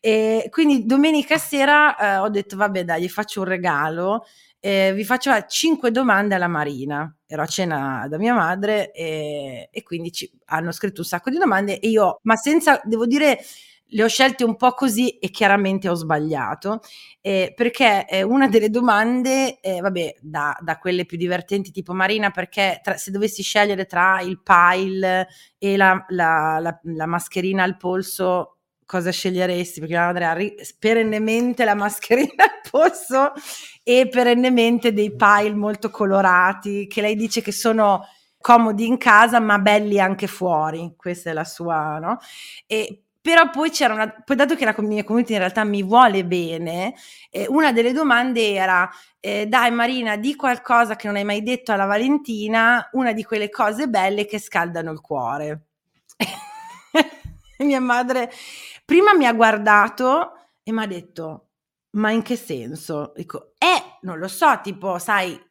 E quindi domenica sera eh, ho detto, vabbè dai, gli faccio un regalo, eh, vi faccio cinque domande alla Marina, ero a cena da mia madre e, e quindi ci, hanno scritto un sacco di domande e io, ma senza, devo dire le ho scelte un po' così e chiaramente ho sbagliato, eh, perché eh, una delle domande, eh, vabbè, da, da, quelle più divertenti tipo Marina, perché tra, se dovessi scegliere tra il pile e la, la, la, la mascherina al polso, cosa sceglieresti? Perché ri- perennemente la mascherina al polso e perennemente dei pile molto colorati, che lei dice che sono comodi in casa ma belli anche fuori, questa è la sua, no? E però poi c'era una, poi dato che la mia community in realtà mi vuole bene, eh, una delle domande era, eh, dai Marina, di qualcosa che non hai mai detto alla Valentina, una di quelle cose belle che scaldano il cuore. mia madre prima mi ha guardato e mi ha detto, ma in che senso? Dico, eh, non lo so, tipo, sai,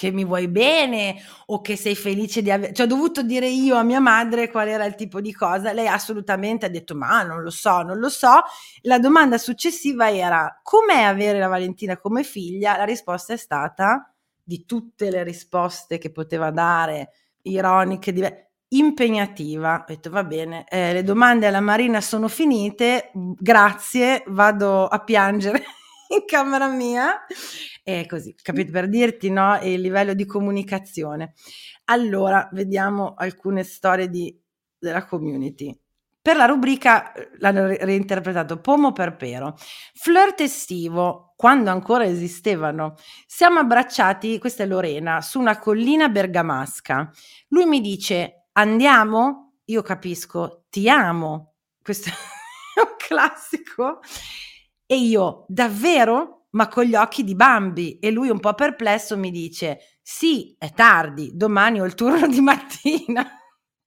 che mi vuoi bene o che sei felice di avere. Cioè, ho dovuto dire io a mia madre qual era il tipo di cosa. Lei assolutamente ha detto: Ma non lo so, non lo so. La domanda successiva era: Com'è avere la Valentina come figlia? La risposta è stata di tutte le risposte che poteva dare, ironiche, diverse impegnativa. Ho detto va bene, eh, le domande alla Marina sono finite, grazie, vado a piangere in camera mia e così, capito? Per dirti, no? Il livello di comunicazione. Allora, vediamo alcune storie di, della community. Per la rubrica eh, l'hanno reinterpretato Pomo per Pero. Flirt estivo, quando ancora esistevano. Siamo abbracciati, questa è Lorena, su una collina bergamasca. Lui mi dice, andiamo? Io capisco, ti amo. Questo è un classico. E io, davvero? Ma con gli occhi di Bambi. E lui un po' perplesso mi dice, sì, è tardi, domani ho il turno di mattina.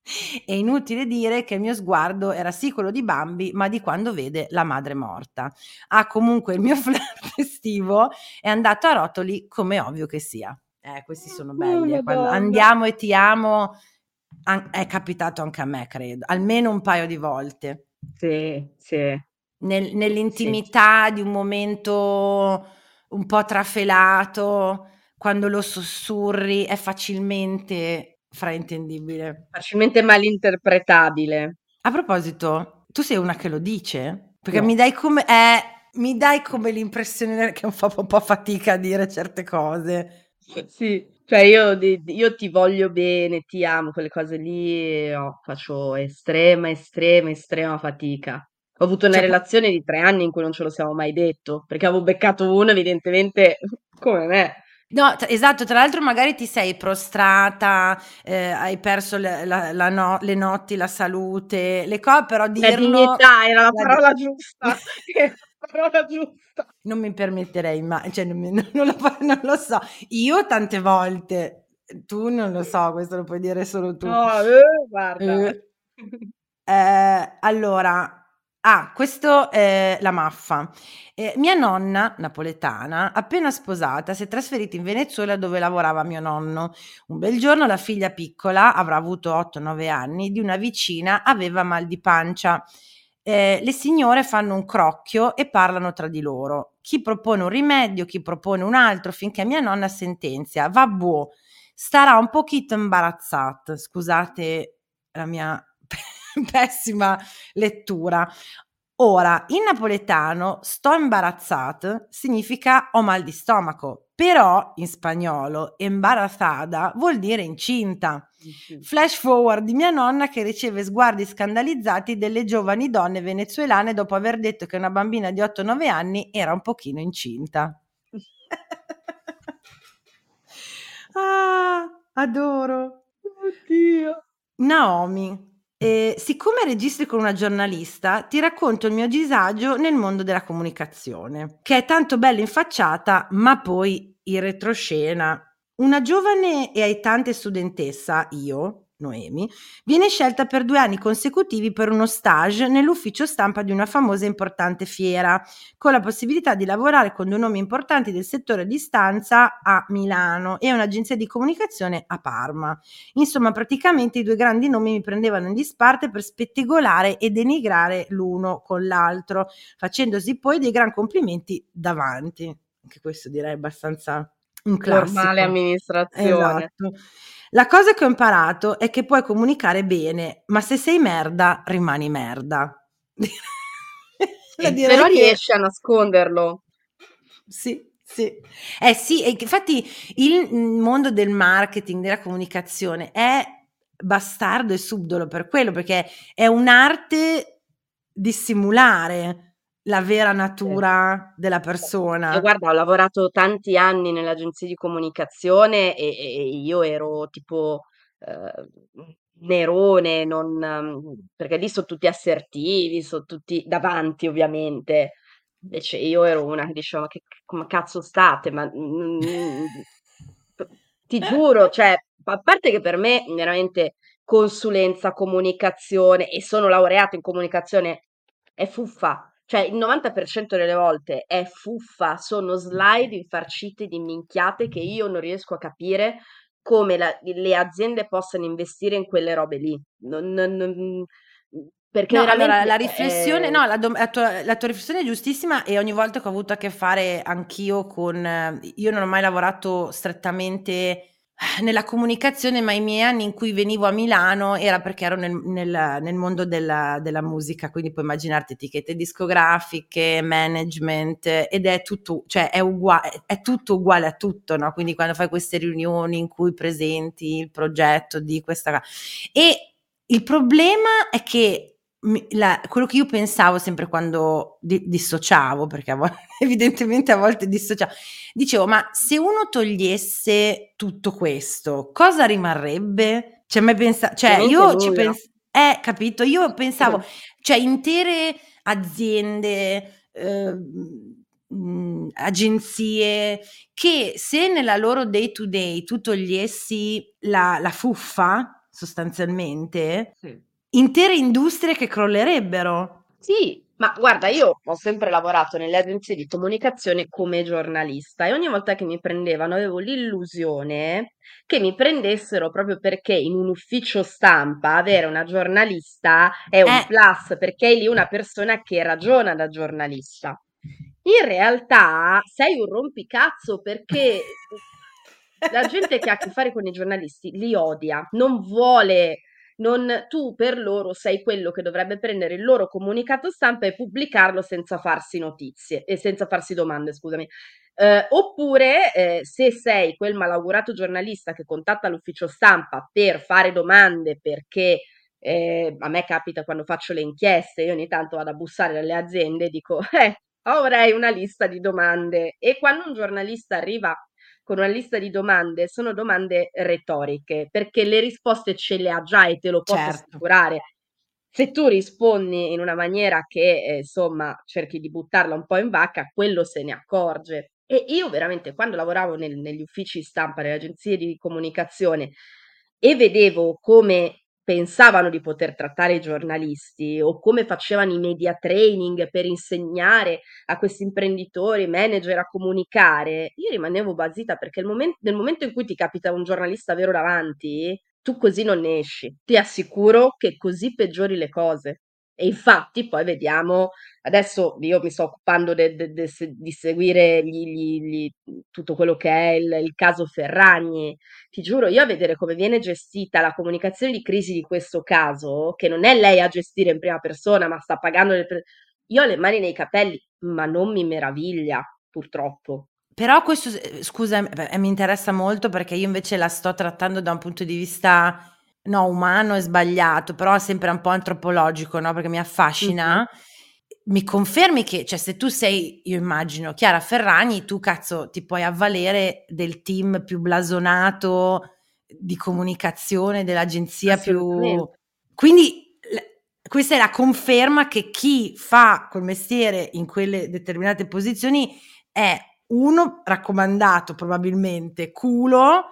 È inutile dire che il mio sguardo era sì quello di Bambi, ma di quando vede la madre morta. Ah, comunque il mio flirt estivo è andato a rotoli, come ovvio che sia. Eh, questi sono oh, belli. Oh, quando andiamo e ti amo, è capitato anche a me, credo, almeno un paio di volte. Sì, sì nel, nell'intimità sì. di un momento un po' trafelato, quando lo sussurri è facilmente fraintendibile. Facilmente malinterpretabile. A proposito, tu sei una che lo dice? Perché no. mi dai come... Eh, mi dai come l'impressione che fa un po' fatica a dire certe cose. Sì, cioè io, io ti voglio bene, ti amo, quelle cose lì oh, faccio estrema, estrema, estrema fatica. Ho avuto una cioè, relazione di tre anni in cui non ce lo siamo mai detto, perché avevo beccato uno evidentemente come me. No, t- esatto, tra l'altro magari ti sei prostrata, eh, hai perso le, la, la no- le notti, la salute, le cose, però dirlo... La dignità era la, la parola di... giusta, la parola giusta. Non mi permetterei mai, cioè non, mi, non, lo, non, lo, so, io tante volte, tu non lo so, questo lo puoi dire solo tu. No, eh, guarda. Eh allora, Ah, questo è la maffa. Eh, mia nonna, napoletana, appena sposata, si è trasferita in Venezuela dove lavorava mio nonno. Un bel giorno la figlia piccola, avrà avuto 8-9 anni, di una vicina aveva mal di pancia. Eh, le signore fanno un crocchio e parlano tra di loro. Chi propone un rimedio, chi propone un altro, finché mia nonna sentenzia. Va buo, starà un pochino imbarazzata. Scusate la mia pessima lettura. Ora, in napoletano sto imbarazzat significa ho mal di stomaco, però in spagnolo embarazzada vuol dire incinta. Flash forward di mia nonna che riceve sguardi scandalizzati delle giovani donne venezuelane dopo aver detto che una bambina di 8-9 anni era un pochino incinta. ah, adoro. Oddio. Naomi, eh, siccome registri con una giornalista, ti racconto il mio disagio nel mondo della comunicazione, che è tanto bella in facciata, ma poi in retroscena. Una giovane e aitante studentessa, io, Noemi, viene scelta per due anni consecutivi per uno stage nell'ufficio stampa di una famosa e importante fiera, con la possibilità di lavorare con due nomi importanti del settore di stanza a Milano e un'agenzia di comunicazione a Parma. Insomma, praticamente i due grandi nomi mi prendevano in disparte per spettegolare e denigrare l'uno con l'altro, facendosi poi dei gran complimenti davanti. Anche questo direi abbastanza un classico. Normale amministrazione. Esatto. La cosa che ho imparato è che puoi comunicare bene, ma se sei merda, rimani merda. Però riesci a nasconderlo. Sì, sì. Eh sì, infatti il mondo del marketing, della comunicazione è bastardo e subdolo per quello, perché è un'arte dissimulare la vera natura della persona. Io guarda, ho lavorato tanti anni nell'agenzia di comunicazione e, e io ero tipo eh, Nerone, non, perché lì sono tutti assertivi, sono tutti davanti ovviamente. Invece io ero una che diceva, ma che come cazzo state? Ma mm, ti giuro, cioè, a parte che per me veramente consulenza, comunicazione e sono laureato in comunicazione è fuffa cioè il 90% delle volte è fuffa, sono slide infarciti di minchiate che io non riesco a capire come la, le aziende possano investire in quelle robe lì. Non, non, non, perché no, allora la riflessione, è... no, la, la, tua, la, tua, riflessione è giustissima e ogni volta che ho avuto a che fare anch'io con, io non ho mai lavorato strettamente nella comunicazione, ma i miei anni in cui venivo a Milano era perché ero nel, nel, nel mondo della, della, musica, quindi puoi immaginarti etichette discografiche, management, ed è tutto, cioè è, uguale, è tutto uguale a tutto, no? Quindi quando fai queste riunioni in cui presenti il progetto di questa... E il problema è che la, quello che io pensavo sempre quando di, dissociavo, perché a volte, evidentemente a volte dissociavo, dicevo, ma se uno togliesse tutto questo, cosa rimarrebbe? Cioè, mai pensa- cioè io ci penso, eh, capito, io pensavo, cioè intere aziende, eh, mh, agenzie, che se nella loro day to day tu togliessi la, la fuffa, sostanzialmente, sì intere industrie che crollerebbero. Sì, ma guarda, io ho sempre lavorato nelle agenzie di comunicazione come giornalista e ogni volta che mi prendevano avevo l'illusione che mi prendessero proprio perché in un ufficio stampa avere una giornalista è un eh. plus, perché è lì una persona che ragiona da giornalista. In realtà sei un rompicazzo perché la gente che ha a che fare con i giornalisti li odia, non vuole non, tu per loro sei quello che dovrebbe prendere il loro comunicato stampa e pubblicarlo senza farsi notizie e senza farsi domande, scusami. Eh, oppure eh, se sei quel malaugurato giornalista che contatta l'ufficio stampa per fare domande perché eh, a me capita quando faccio le inchieste, io ogni tanto vado a bussare dalle aziende e dico, eh, avrei una lista di domande e quando un giornalista arriva con una lista di domande sono domande retoriche, perché le risposte ce le ha già e te lo posso certo. assicurare. Se tu rispondi in una maniera che, eh, insomma, cerchi di buttarla un po' in vacca, quello se ne accorge. E io veramente, quando lavoravo nel, negli uffici stampa, nelle agenzie di comunicazione, e vedevo come pensavano di poter trattare i giornalisti o come facevano i media training per insegnare a questi imprenditori, manager a comunicare, io rimanevo basita perché moment- nel momento in cui ti capita un giornalista vero davanti, tu così non ne esci. Ti assicuro che così peggiori le cose. E infatti poi vediamo, adesso io mi sto occupando de, de, de, di seguire gli, gli, gli, tutto quello che è il, il, caso Ferragni. Ti giuro, io a vedere come viene gestita la comunicazione di crisi di questo caso, che non è lei a gestire in prima persona, ma sta pagando le... io ho le mani nei capelli, ma non mi meraviglia, purtroppo. Però questo, scusa, mi interessa molto perché io invece la sto trattando da un punto di vista no, umano è sbagliato, però sempre un po' antropologico, no? Perché mi affascina. Mm-hmm. Mi confermi che, cioè, se tu sei, io immagino, Chiara Ferragni, tu cazzo ti puoi avvalere del team più blasonato di comunicazione dell'agenzia più. Quindi questa è la conferma che chi fa quel mestiere in quelle determinate posizioni è uno raccomandato probabilmente culo,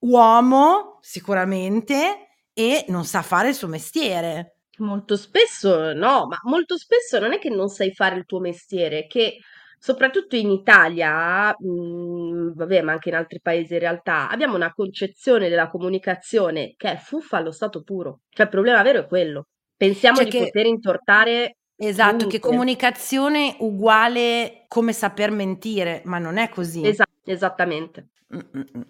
uomo sicuramente e non sa fare il suo mestiere. Molto spesso no, ma molto spesso non è che non sai fare il tuo mestiere, che soprattutto in Italia, mh, mhmm, vabbè, ma anche in altri paesi in realtà, abbiamo una concezione della comunicazione che è fuffa allo stato puro. Cioè il problema vero è quello. Pensiamo cioè di che, poter intortare. Esatto, ovunque. che comunicazione uguale come saper mentire, ma non è così. Esatto, esattamente. Mm-mm.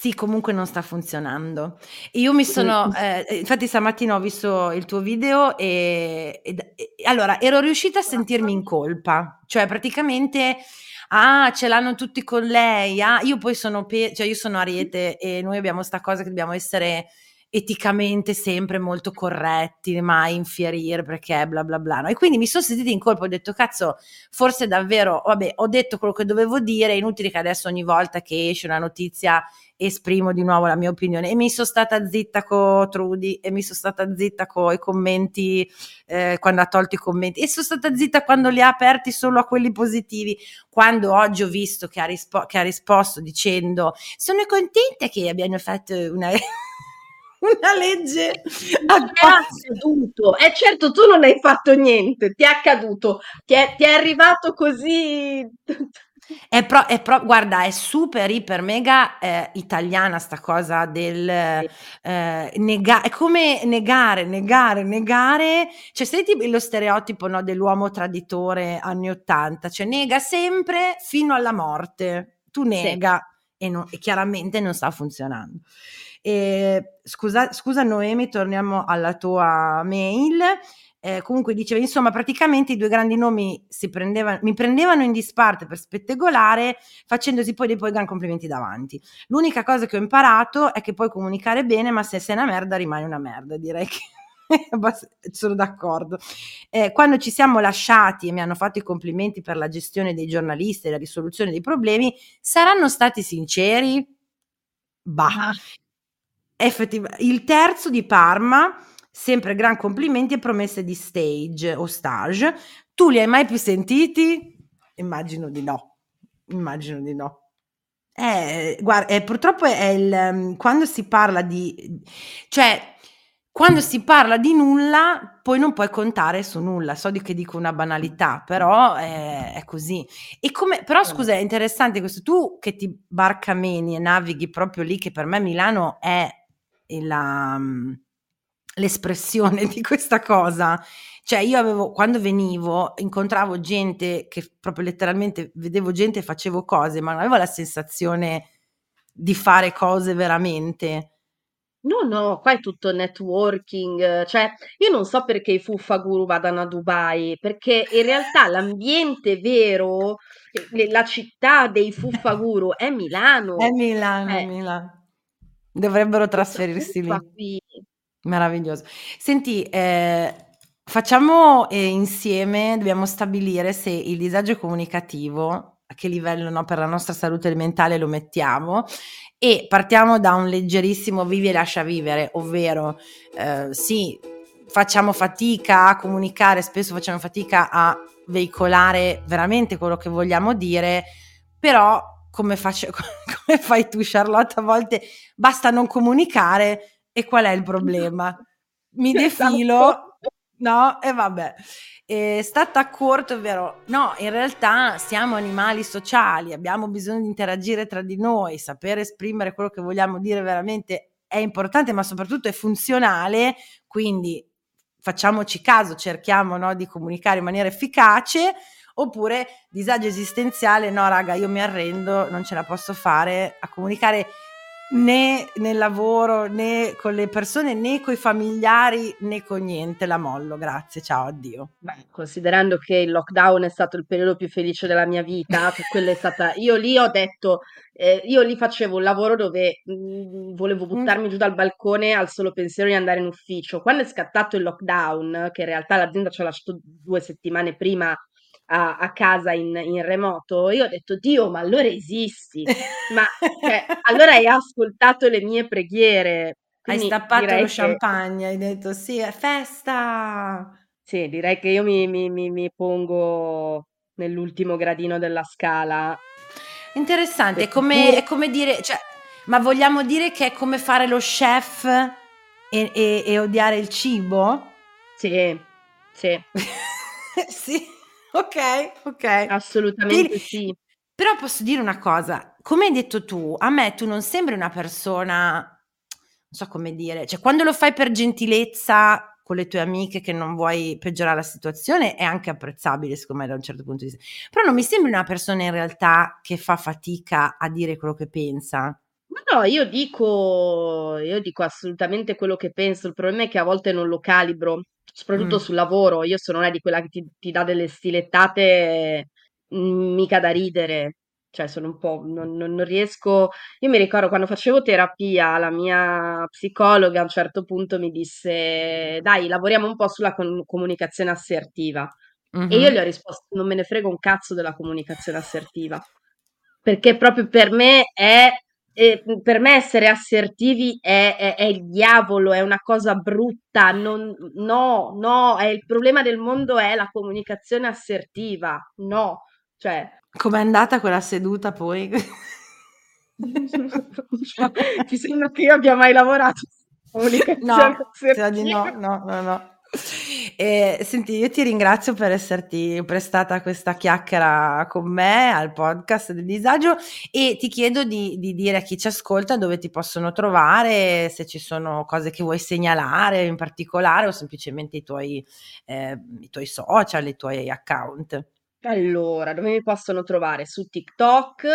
Sì, comunque non sta funzionando. Io mi sono, eh, infatti stamattina ho visto il tuo video e, e, e, allora ero riuscita a sentirmi in colpa, cioè praticamente, ah, ce l'hanno tutti con lei, ah, io poi sono, pe- cioè io sono Ariete e noi abbiamo sta cosa che dobbiamo essere eticamente sempre molto corretti, mai infierire perché bla bla bla. No? E quindi mi sono sentita in colpa, ho detto cazzo, forse davvero, vabbè, ho detto quello che dovevo dire, è inutile che adesso ogni volta che esce una notizia esprimo di nuovo la mia opinione e mi sono stata zitta con Trudy e mi sono stata zitta con i commenti eh, quando ha tolto i commenti e sono stata zitta quando li ha aperti solo a quelli positivi quando oggi ho visto che ha, rispo- che ha risposto dicendo sono contenta che abbiano fatto una una legge accaduto. E eh certo, tu non hai fatto niente, ti è accaduto, ti è, ti è arrivato così. È, pro, è pro, guarda, è super, iper, mega eh, italiana sta cosa del eh, negare, è come negare, negare, negare, cioè senti lo stereotipo no, dell'uomo traditore anni 80, cioè nega sempre fino alla morte, tu nega sì. e, non, e chiaramente non sta funzionando. E, scusa, scusa Noemi, torniamo alla tua mail. Eh, comunque diceva, insomma, praticamente i due grandi nomi prendevano, mi prendevano in disparte per spettegolare, facendosi poi dei poi gran complimenti davanti. L'unica cosa che ho imparato è che puoi comunicare bene, ma se sei una merda rimani una merda, direi che sono d'accordo. Eh, quando ci siamo lasciati e mi hanno fatto i complimenti per la gestione dei giornalisti e la risoluzione dei problemi, saranno stati sinceri? Bah. Effettivamente, il terzo di Parma sempre gran complimenti e promesse di stage o stage. Tu li hai mai più sentiti? Immagino di no. Immagino di no. Eh, guarda, eh, purtroppo è il, um, quando si parla di, cioè, quando si parla di nulla, poi non puoi contare su nulla. So di che dico una banalità, però è, è così. E come, però scusa, è interessante questo. Tu che ti barcameni e navighi proprio lì, che per me Milano è la, l'espressione di questa cosa. Cioè, io avevo, quando venivo, incontravo gente che proprio letteralmente vedevo gente e facevo cose, ma non avevo la sensazione di fare cose veramente. No, no, qua è tutto networking, cioè io non so perché i Fuffa Guru vadano a Dubai, perché in realtà l'ambiente vero, la città dei Fuffa Guru è Milano. È Milano, eh. Milano. Dovrebbero trasferirsi lì. Qui. Meraviglioso. Senti, eh, facciamo eh, insieme, dobbiamo stabilire se il disagio comunicativo, a che livello no, per la nostra salute mentale lo mettiamo e partiamo da un leggerissimo vivi e lascia vivere, ovvero eh, sì, facciamo fatica a comunicare, spesso facciamo fatica a veicolare veramente quello che vogliamo dire, però come, faccio, come fai tu Charlotte, a volte basta non comunicare e qual è il problema? Mi esatto. defilo, no? E vabbè. È stata corto, è vero? No, in realtà siamo animali sociali, abbiamo bisogno di interagire tra di noi, sapere esprimere quello che vogliamo dire veramente è importante, ma soprattutto è funzionale, quindi facciamoci caso, cerchiamo no, di comunicare in maniera efficace, oppure disagio esistenziale, no raga, io mi arrendo, non ce la posso fare a comunicare né nel lavoro né con le persone né con i familiari né con niente la mollo grazie ciao addio Beh, considerando che il lockdown è stato il periodo più felice della mia vita quella è stata io lì ho detto eh, io lì facevo un lavoro dove mh, mm, volevo mm. buttarmi mm. giù dal balcone al solo pensiero di andare in ufficio quando è scattato il lockdown che in realtà l'azienda ci ha lasciato due settimane prima a, a casa in, in, remoto, io ho detto, Dio, ma allora esisti, ma cioè, allora hai ascoltato le mie preghiere. Hai stappato lo che... champagne, hai detto, sì, è festa. Sì, direi che io mi, mi, mi, mi pongo nell'ultimo gradino della scala. Interessante, è come, è come, dire, cioè, ma vogliamo dire che è come fare lo chef e, e, e odiare il cibo? Sì, sì. sì. Ok, ok. Assolutamente Ti... sì. Però posso dire una cosa, come hai detto tu, a me tu non sembri una persona, non so come dire, cioè quando lo fai per gentilezza con le tue amiche che non vuoi peggiorare la situazione è anche apprezzabile secondo me da un certo punto di vista, però non mi sembri una persona in realtà che fa fatica a dire quello che pensa. No, io dico, io dico assolutamente quello che penso, il problema è che a volte non lo calibro soprattutto mm. sul lavoro. Io sono una di quella che ti, ti dà delle stilettate mm, mica da ridere. Cioè, sono un po'. Non, non, non, riesco. Io mi ricordo quando facevo terapia, la mia psicologa a un certo punto mi disse: Dai, lavoriamo un po' sulla con- comunicazione assertiva. Mm-hmm. E io gli ho risposto: Non me ne frego un cazzo della comunicazione assertiva. Perché proprio per me è eh, per me essere assertivi è, è, è, il diavolo, è una cosa brutta. Non, no, no, è il problema del mondo è la comunicazione assertiva. No, cioè. Com'è andata quella seduta poi? Ti sembra che io abbia mai lavorato? No, no, no, no, Eh, senti, io ti ringrazio per esserti prestata questa chiacchiera con me al podcast del disagio e ti chiedo di, di, dire a chi ci ascolta dove ti possono trovare, se ci sono cose che vuoi segnalare in particolare o semplicemente i tuoi, eh, i tuoi social, i tuoi account. Allora, dove mi possono trovare? Su TikTok,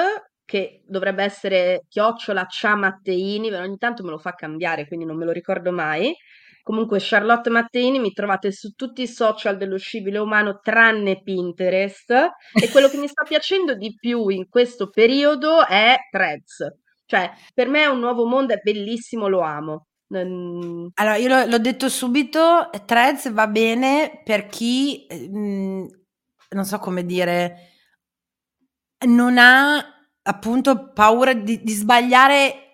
che dovrebbe essere chiocciola Ciamatteini, ogni tanto me lo fa cambiare, quindi non me lo ricordo mai. Comunque Charlotte Matteini mi trovate su tutti i social dello scibile umano tranne Pinterest e quello che mi sta piacendo di più in questo periodo è Threads. Cioè, per me è un nuovo mondo, è bellissimo, lo amo. Allora, io l'ho, l'ho detto subito, Threads va bene per chi, mh, mm, non so come dire, non ha appunto paura di, di sbagliare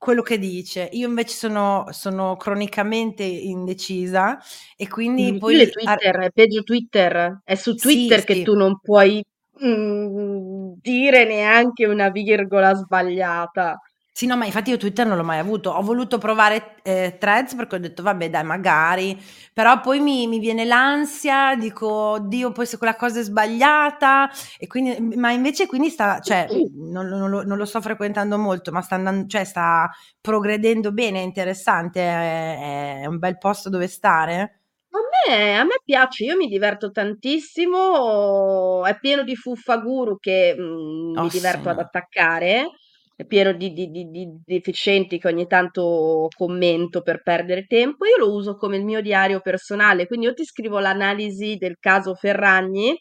quello che dice. Io invece sono, sono cronicamente indecisa e quindi mm, poi... Twitter, è peggio Twitter, è su Twitter sì, che sì. tu non puoi mm, dire neanche una virgola sbagliata. Sì, no, ma infatti io Twitter non l'ho mai avuto. Ho voluto provare eh, threads perché ho detto, vabbè, dai, magari. Però poi mi, mi viene l'ansia, dico, oddio, poi se quella cosa è sbagliata. E quindi, ma invece quindi sta, cioè, non, non, lo, non lo, sto frequentando molto, ma sta andando, cioè, sta progredendo bene, è interessante, è, è un bel posto dove stare. A me, a me piace, io mi diverto tantissimo, è pieno di fuffaguru che mh, mm, oh, mi diverto sì. ad attaccare è pieno di, di, di, di, deficienti che ogni tanto commento per perdere tempo, io lo uso come il mio diario personale, quindi io ti scrivo l'analisi del caso Ferragni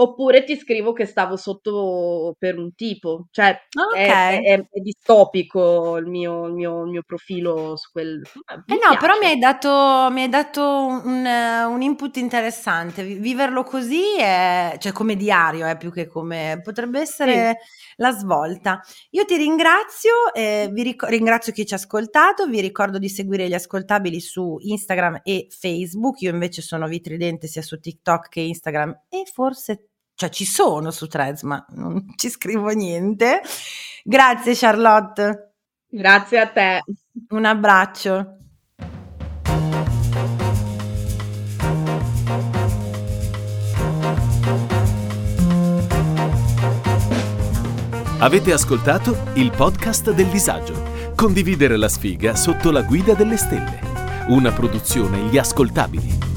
oppure ti scrivo che stavo sotto per un tipo, cioè okay. è, è, è, distopico il mio, il, mio, il mio, profilo su quel... Eh no, però mi hai dato, mi hai dato un, un, input interessante, viverlo così è, cioè come diario, è più che come... potrebbe essere sì. la svolta. Io ti ringrazio, eh, vi ric- ringrazio chi ci ha ascoltato, vi ricordo di seguire gli ascoltabili su Instagram e Facebook, io invece sono vitridente sia su TikTok che Instagram e forse cioè ci sono su Threads, ma non ci scrivo niente. Grazie Charlotte. Grazie a te. Un abbraccio. Avete ascoltato il podcast del disagio. Condividere la sfiga sotto la guida delle stelle. Una produzione Gli Ascoltabili.